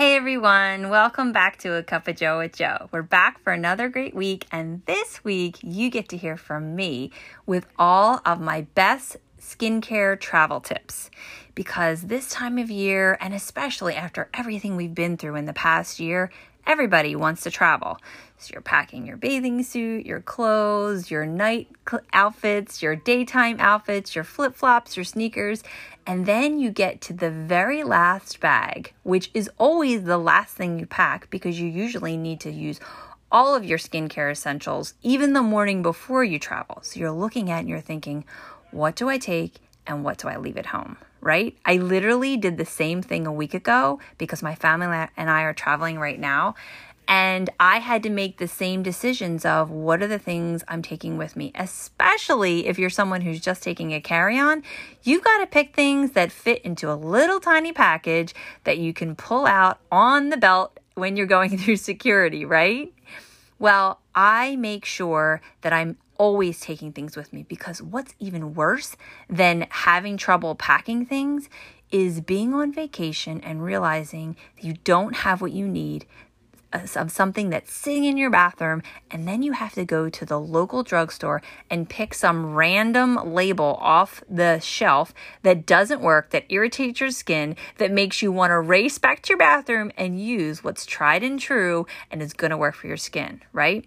Hey everyone, welcome back to A Cup of Joe with Joe. We're back for another great week, and this week you get to hear from me with all of my best skincare travel tips. Because this time of year, and especially after everything we've been through in the past year, everybody wants to travel. So you're packing your bathing suit, your clothes, your night outfits, your daytime outfits, your flip flops, your sneakers, and then you get to the very last bag, which is always the last thing you pack because you usually need to use all of your skincare essentials even the morning before you travel. So you're looking at and you're thinking, what do I take and what do I leave at home? Right? I literally did the same thing a week ago because my family and I are traveling right now. And I had to make the same decisions of what are the things I'm taking with me, especially if you're someone who's just taking a carry on. You've got to pick things that fit into a little tiny package that you can pull out on the belt when you're going through security, right? Well, I make sure that I'm always taking things with me because what's even worse than having trouble packing things is being on vacation and realizing you don't have what you need uh, of something that's sitting in your bathroom, and then you have to go to the local drugstore and pick some random label off the shelf that doesn't work, that irritates your skin, that makes you want to race back to your bathroom and use what's tried and true and is going to work for your skin, right?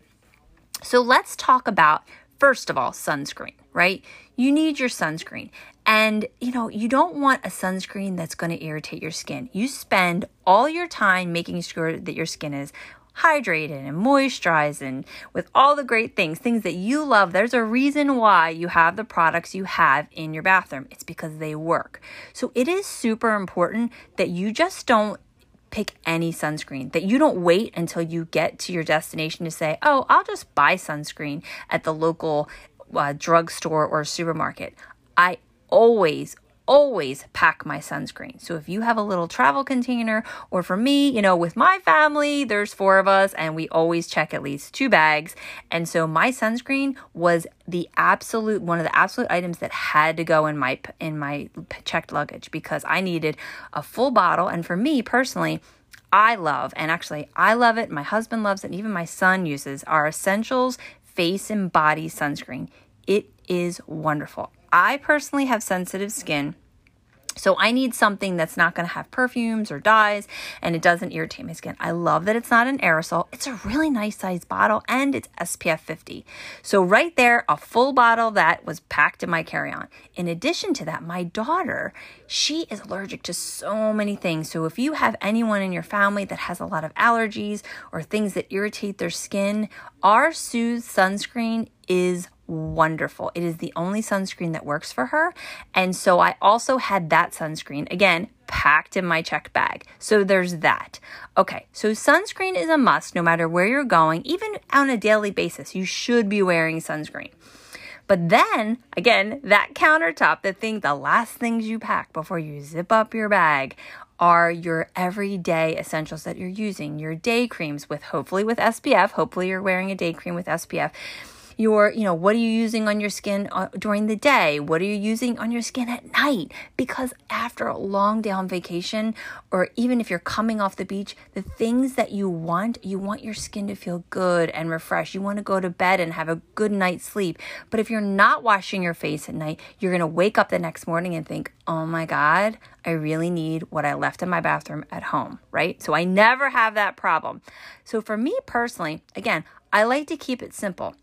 So let's talk about, first of all, sunscreen, right? You need your sunscreen. And, you know, you don't want a sunscreen that's going to irritate your skin. You spend all your time making sure that your skin is hydrated and moisturized and with all the great things, things that you love. There's a reason why you have the products you have in your bathroom. It's because they work. So it is super important that you just don't pick any sunscreen, that you don't wait until you get to your destination to say, oh, I'll just buy sunscreen at the local uh, drugstore or supermarket. I always, always pack my sunscreen. So if you have a little travel container, or for me, you know, with my family, there's four of us and we always check at least two bags. And so my sunscreen was the absolute one of the absolute items that had to go in my in my checked luggage because I needed a full bottle and for me personally, I love and actually I love it, my husband loves it, and even my son uses our essentials face and body sunscreen. It is wonderful. I personally have sensitive skin. So I need something that's not going to have perfumes or dyes and it doesn't irritate my skin. I love that it's not an aerosol. It's a really nice size bottle and it's SPF 50. So right there, a full bottle that was packed in my carry-on. In addition to that, my daughter, she is allergic to so many things. So if you have anyone in your family that has a lot of allergies or things that irritate their skin, our Soothe sunscreen is wonderful. It is the only sunscreen that works for her. And so I also had that sunscreen, again, packed in my check bag. So there's that. Okay, so sunscreen is a must no matter where you're going, even on a daily basis. You should be wearing sunscreen. But then, again, that countertop, the thing, the last things you pack before you zip up your bag are your everyday essentials that you're using, your day creams with hopefully with SPF. Hopefully, you're wearing a day cream with SPF your, you know, what are you using on your skin uh, during the day? What are you using on your skin at night? Because after a long day on vacation, or even if you're coming off the beach, the things that you want, you want your skin to feel good and refreshed. You want to go to bed and have a good night's sleep. But if you're not washing your face at night, you're going to wake up the next morning and think, oh my God, I really need what I left in my bathroom at home, right? So I never have that problem. So for me personally, again, I like to keep it simple.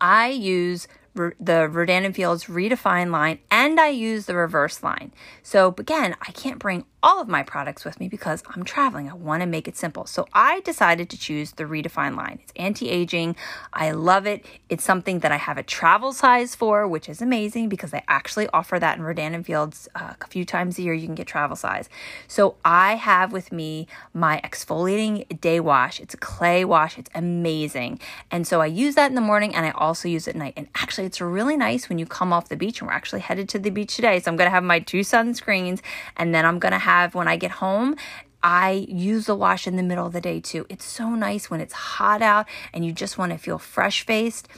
I use the Rodan and Fields Redefine line and I use the reverse line. So again, I can't bring all of my products with me because I'm traveling. I want to make it simple. So I decided to choose the Redefine line. It's anti-aging. I love it. It's something that I have a travel size for, which is amazing because they actually offer that in Rodan and Fields uh, a few times a year. You can get travel size. So I have with me my exfoliating day wash. It's a clay wash. It's amazing. And so I use that in the morning and I also use it at night. And actually it's really nice when you come off the beach and we're actually headed to the beach today. So I'm going to have my two sunscreens and then I'm going to have have when I get home. I use the wash in the middle of the day too. It's so nice when it's hot out and you just want to feel fresh faced.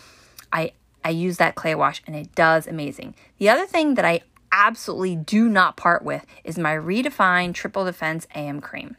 I I use that clay wash and it does amazing. The other thing that I absolutely do not part with is my redefined triple defense AM cream.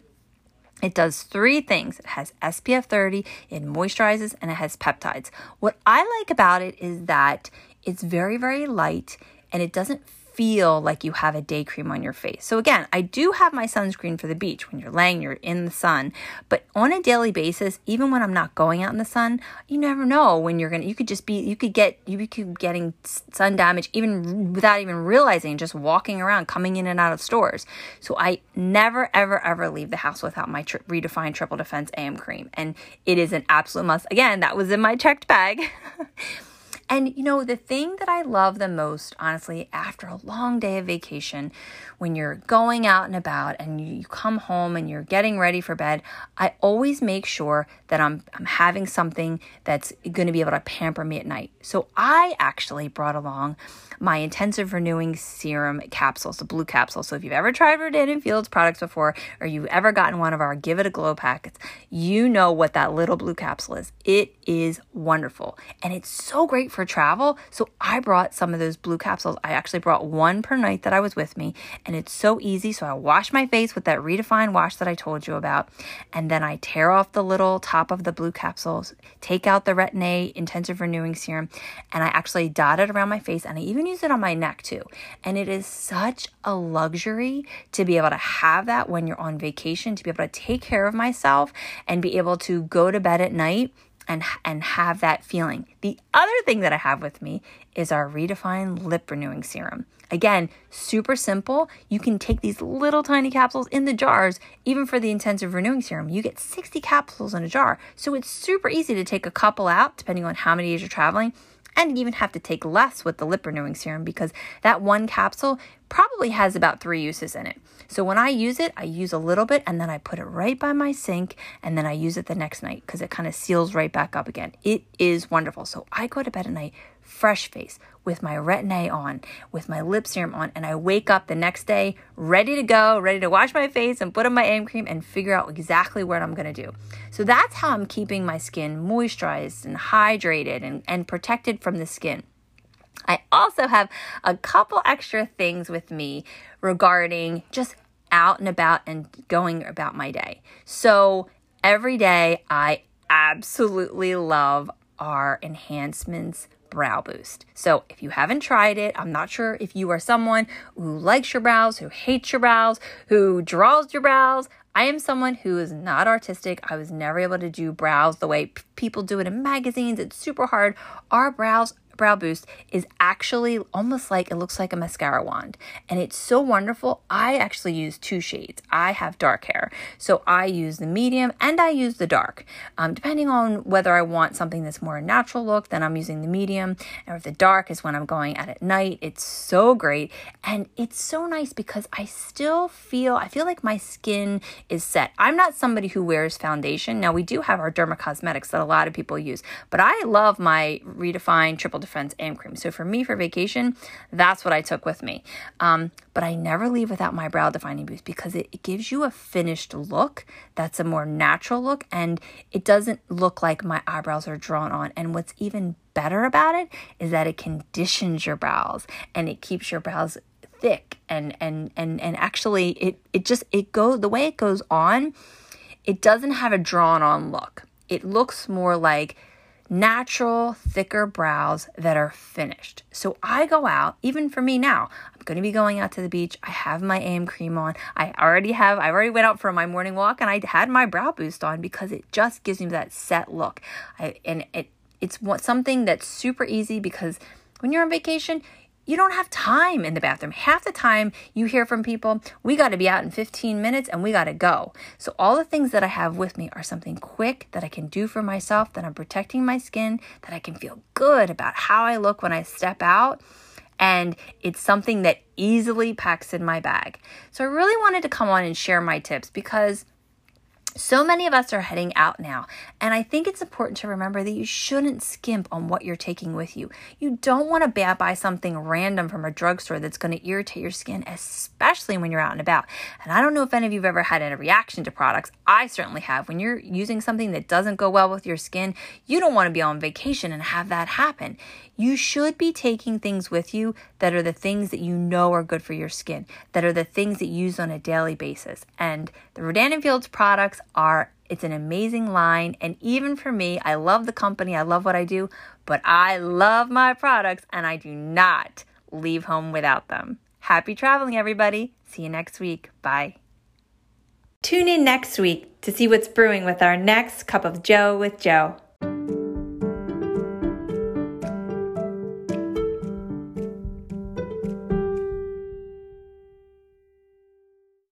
It does three things. It has SPF 30, it moisturizes, and it has peptides. What I like about it is that it's very, very light and it doesn't feel like you have a day cream on your face. So again, I do have my sunscreen for the beach when you're laying, you're in the sun, but on a daily basis, even when I'm not going out in the sun, you never know when you're gonna. You could just be, you could get, you could getting sun damage even without even realizing, just walking around, coming in and out of stores. So I never, ever, ever leave the house without my tri- redefined triple defense AM cream, and it is an absolute must. Again, that was in my checked bag. And you know, the thing that I love the most, honestly, after a long day of vacation, when you're going out and about and you come home and you're getting ready for bed, I always make sure that I'm, I'm having something that's going to be able to pamper me at night. So I actually brought along my intensive renewing serum capsules, the blue capsule. So if you've ever tried Rodan and Fields products before, or you've ever gotten one of our Give It a Glow packets, you know what that little blue capsule is. It is wonderful. And it's so great for travel. So I brought some of those blue capsules. I actually brought one per night that I was with me. And it's so easy. So I wash my face with that redefined wash that I told you about. And then I tear off the little top of the blue capsules, take out the Retin-A intensive renewing serum, and I actually dot it around my face. And I even use it on my neck too. And it is such a luxury to be able to have that when you're on vacation, to be able to take care of myself and be able to go to bed at night and and have that feeling. The other thing that I have with me is our redefined lip renewing serum. Again, super simple. You can take these little tiny capsules in the jars, even for the intensive renewing serum. You get 60 capsules in a jar. So it's super easy to take a couple out depending on how many days you're traveling and even have to take less with the lip renewing serum because that one capsule probably has about three uses in it. So when I use it, I use a little bit and then I put it right by my sink and then I use it the next night because it kind of seals right back up again. It is wonderful. So I go to bed at night fresh face with my retin-A on, with my lip serum on, and I wake up the next day ready to go, ready to wash my face and put on my AM cream and figure out exactly what I'm gonna do. So that's how I'm keeping my skin moisturized and hydrated and, and protected from the skin. I also have a couple extra things with me regarding just out and about and going about my day. So every day I absolutely love our enhancements brow boost. So if you haven't tried it, I'm not sure if you are someone who likes your brows, who hates your brows, who draws your brows. I am someone who is not artistic. I was never able to do brows the way p- people do it in magazines. It's super hard. Our brows brow boost is actually almost like it looks like a mascara wand. And it's so wonderful. I actually use two shades. I have dark hair. So i use the medium and i use the dark. Um, depending on whether i want something that's more a natural look then i'm using the medium. Or if the dark is when i'm going out at night it's so great. And it's so nice because i still feel i feel like my skin is set. I'm not somebody who wears foundation. Now we do have our derma cosmetics that a lot of people use but i love my redefined triple Defense AM cream. So for me, for vacation, that's what I took with me. Um, but I never leave without my brow defining boost because it, it gives you a finished look that's a more natural look and it doesn't look like my eyebrows are drawn on. And what's even better about it is that it conditions your brows and it keeps your brows thick and and and and actually it it just it goes the way it goes on it doesn't have a drawn on look it looks more like natural, thicker brows that are finished. So I go out, even for me now, I'm going to be going out to the beach. I have my AM cream on. I already have, I already went out for my morning walk and I had my brow boost on because it just gives me that set look. I, and it, it's something that's super easy because when you're on vacation, you don't have time in the bathroom. Half the time you hear from people, we got to be out in 15 minutes and we got to go. So, all the things that I have with me are something quick that I can do for myself, that I'm protecting my skin, that I can feel good about how I look when I step out. And it's something that easily packs in my bag. So, I really wanted to come on and share my tips because so many of us are heading out now, and I think it's important to remember that you shouldn't skimp on what you're taking with you. You don't want to buy something random from a drugstore that's going to irritate your skin, especially when you're out and about. And I don't know if any of you have ever had a reaction to products. I certainly have. When you're using something that doesn't go well with your skin, you don't want to be on vacation and have that happen. You should be taking things with you that are the things that you know are good for your skin, that are the things that you use on a daily basis. And the Rodan and Fields products are it's an amazing line and even for me, I love the company, I love what I do, but I love my products and I do not leave home without them. Happy traveling everybody. See you next week. Bye. Tune in next week to see what's brewing with our next cup of Joe with Joe.